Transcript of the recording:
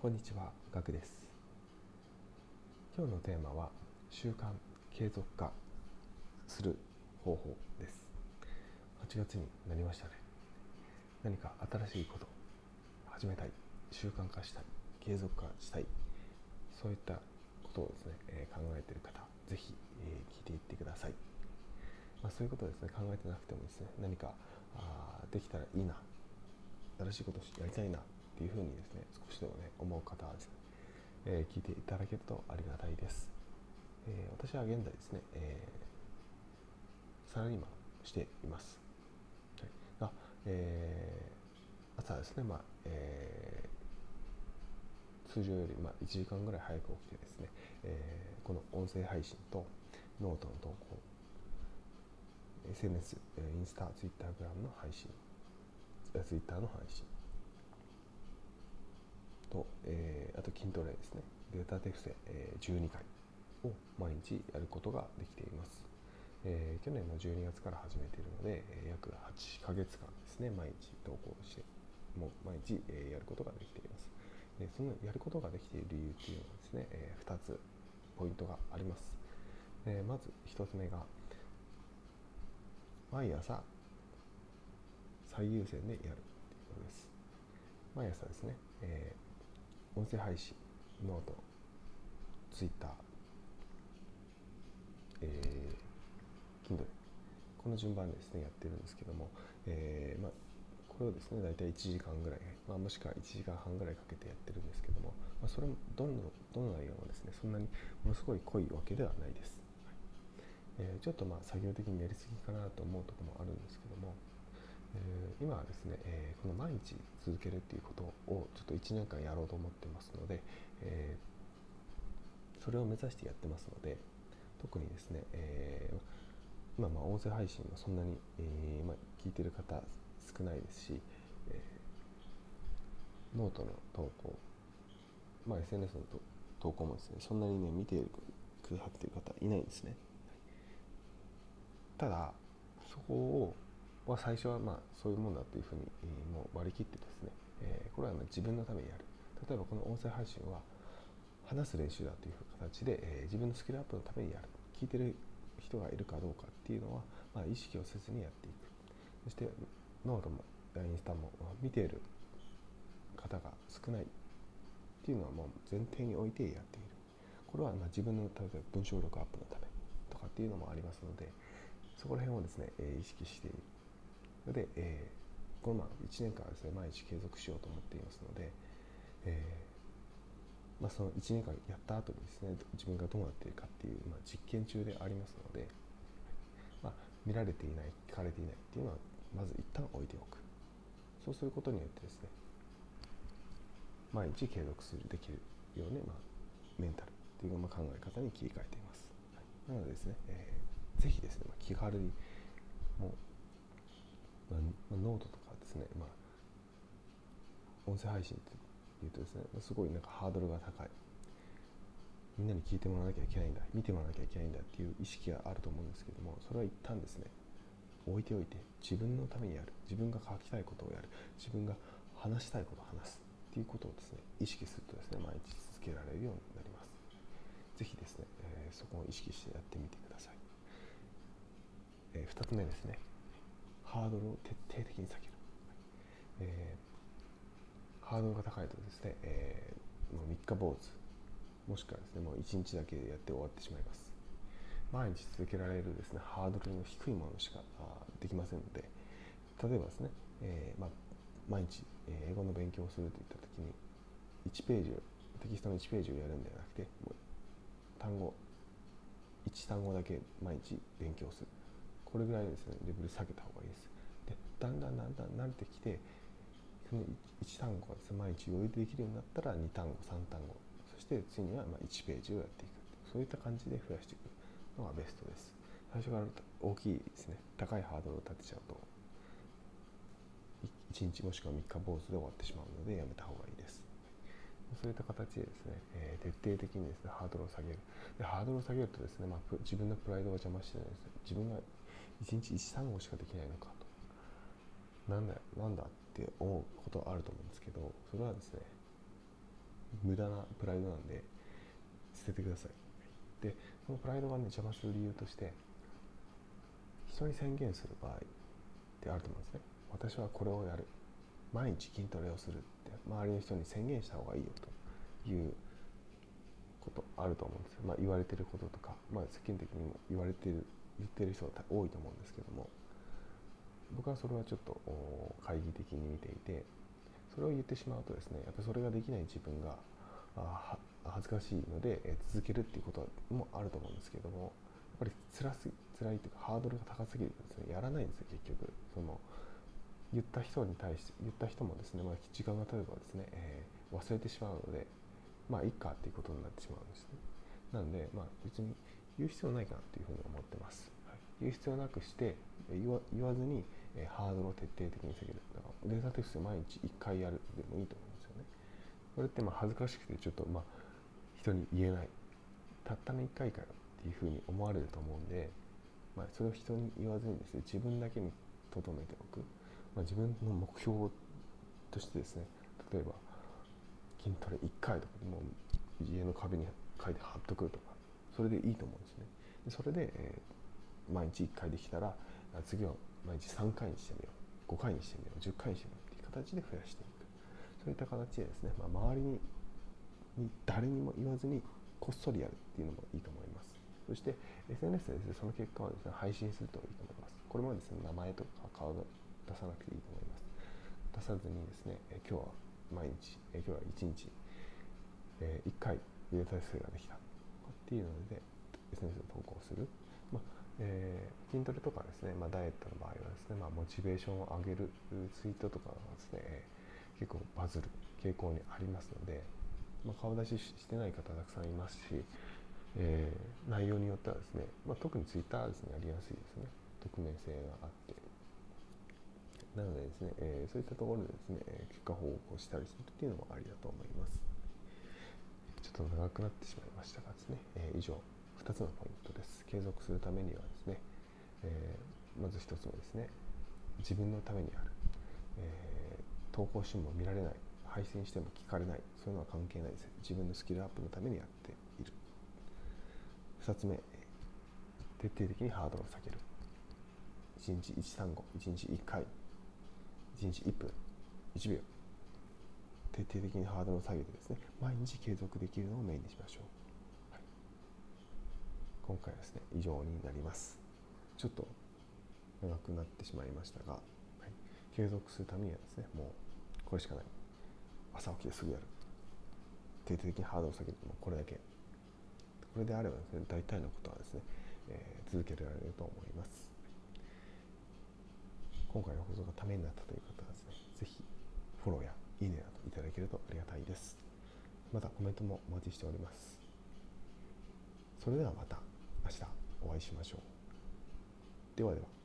こんにちは、ガクです。今日のテーマは習慣継続化する方法です。8月になりましたね。何か新しいこと始めたい習慣化したい継続化したいそういったことをですね、えー、考えている方ぜひ、えー、聞いていってください、まあ、そういうことですね考えてなくてもですね何かあできたらいいな新しいことをやりたいなっていうふうにですね少しでもね思う方はですね、えー、聞いていただけるとありがたいです、えー、私は現在ですね、えー、サラリーマンしています、はい、が、えー、朝ですね、まあえー、通常より、まあ、1時間ぐらい早く起きてですね、えー、この音声配信とノートの投稿 SNS、インスタ、ツイッターグラムの配信、ツイッターの配信と、えー、あと筋トレですね。データテフセ、え、12回を毎日やることができています、えー、去年の12月から始めているので、え、約8ヶ月間ですね毎日投稿してもう毎日、え、やることができています。でそのやることができている理由っていうのはですね、え、2つポイントがあります。でまず1つ目が毎朝最優先でやるということです。毎朝ですね、えー音声配信ノートツイッターえー、Kindle この順番でですねやってるんですけども、えーまあ、これをですね大体1時間ぐらい、まあ、もしくは1時間半ぐらいかけてやってるんですけども、まあ、それもどのどの内容もですねそんなにものすごい濃いわけではないです、はい。えー、ちょっとまあ作業的にやりすぎかなと思うところもあるんですけども、えー、今はですね、えー、この毎日続けるっていうことをちょっと1年間やろうと思ってますので、えー、それを目指してやってますので特にですね、え今まあ音声配信もそんなに、えまあ、聞いてる方少ないですし、えノートの投稿、まあ、SNS の投稿もですねそんなにね見てくださっている方いないんですね。ただそこをは最初はまあそういうもんだというふうに、もう割り切ってですね、え、これはま自分のためにやる。例えばこの音声配信は話す練習だという形で、え、自分のスキルアップのためにやる。聞いてる人がいるかどうかっていうのは、ま、意識をせずにやっていく。そしてノートもインスタも見ている方が少ないっていうのはもう前提に置いてやっている。これはま自分の例えば文章力アップのためとかっていうのもありますのでそこら辺をですね、意識しているで、えー、このまあ1年間ですね毎日継続しようと思っていますので、えー、まあ、その1年間やった後にですね自分がどうなっているかっていう、まあ、実験中でありますので、まあ、見られていない聞かれていないっていうのはまず一旦置いておく。そうすることによってですね毎日継続するできるように、まあ、メンタルっていうまあ考え方に切り替えています、なのでですね、えー、ぜひですね、まあ、気軽にもうまあ、ノートとかですね、まあ、音声配信っていうとですねすごいなんかハードルが高い。みんなに聞いてもらわなきゃいけないんだ見てもらわなきゃいけないんだっていう意識があると思うんですけどもそれは一旦ですね置いておいて自分のためにやる自分が書きたいことをやる自分が話したいことを話すっていうことをですね意識するとですね毎日続けられるようになります。是非ですね、えー、そこを意識してやってみてください、えー、2つ目ですね。ハードルを徹底的に避ける、えー、ハードルが高いとですね、えー、もう3日坊主。もしくはですねもう1日だけやって終わってしまいます。毎日続けられるですねハードルの低いものしかできませんので例えばですね、えーまあ、毎日英語の勉強をするといった時に1ページテキストの1ページをやるんではなくて単語1単語だけ毎日勉強する。これぐらいですね。レベル下げた方がいいです。でだんだんだんだん慣れてきてその1単語がですね毎日余裕でできるようになったら2単語3単語。そして次にはま1ページをやっていく。そういった感じで増やしていくのがベストです。最初から大きいですね。高いハードルを立てちゃうと1日もしくは3日坊主で終わってしまうのでやめた方がいいです。そういった形でですね、えー、徹底的にですねハードルを下げる。でハードルを下げるとですね、まあ、自分のプライドが邪魔してです。ね自分が1日1単語しかできないのかと。なんだなんだって思うことはあると思うんですけどそれはですね無駄なプライドなんで捨ててください。でそのプライドがね邪魔する理由として人に宣言する場合ってあると思うんですね。私はこれをやる。毎日筋トレをするって周りの人に宣言した方がいいよということあると思うんですよ、まあ、言われてることとか、まあ、世間的にも言われてる言ってる人が多いと思うんですけども僕はそれはちょっと懐疑的に見ていてそれを言ってしまうとですねやっぱりそれができない自分があ恥ずかしいので、え続けるっていうこともあると思うんですけどもやっぱり辛す辛いというかハードルが高すぎるとですね。やらないんですよ結局。その言った人に対して言った人もですね、まあ、時間が経てばですね、えー、忘れてしまうのでまあいいかっていうことになってしまうんですね。なんでまあ別に言う必要ないかなというふうに思ってます、はい、言う必要なくして言わ言わずに、えー、ハードルを徹底的に下げる。だから腕立て伏せ毎日1回やるでもいいと思うんですよね。これってまあ恥ずかしくてちょっとまあ人に言えない。たったの1回かよっていうふうに思われると思うんで、まあ、それを人に言わずにですね自分だけに留めておく、まあ、自分の目標としてですね例えば筋トレ1回とかもう家の壁に書いて貼っとくとかそれでいいと思うんですね。でそれで、えー、毎日1回できたら次は毎日3回にしてみよう。5回にしてみよう。10回にしてみようっていう形で増やしていく。そういった形でですね、まあ、周りにに誰にも言わずにこっそりやるっていうのもいいと思います。そして SNS でです、ね、その結果をです、ね、配信するといいと思います。これもですね名前とか顔を出さなくていいと思います。出さずにですね今日は毎日今日は1日1回データ数ができた。っていうので SNS を投稿する、まあえー、筋トレとかですね、まあ、ダイエットの場合はですね、まあ、モチベーションを上げるツイートとかがですね結構バズる傾向にありますので、まあ、顔出ししてない方たくさんいますし、えー、内容によってはですね、まあ、特にツイッターはですねやりやすいですね。匿名性があって。なのでですね、えー、そういったところでですね結果報告したりするっていうのもありだと思います。ちょっと長くなってしまいましたがですね、えー、以上2つのポイントです。継続するためにはですね、えー、まず1つ目ですね自分のためにある、えー、投稿しても見られない配信しても聞かれないそういうのは関係ないです。自分のスキルアップのためにやっている。2つ目徹底的にハードルを下げる。1日1単語1日1回。1日1分。1秒。徹底的にハードルを下げてですね毎日継続できるのをメインにしましょう、はい、今回はですね以上になります。ちょっと長くなってしまいましたが、はい、継続するためにはですねもうこれしかない。朝起きてすぐやる。徹底的にハードルを下げてもうこれだけ。これであればですね大体のことはですね、えー、続けられると思います。今回の放送がためになったという方はですね是非フォローやいいねなどいただけるとありがたいです。またコメントもお待ちしております。それではまた明日お会いしましょう。ではでは。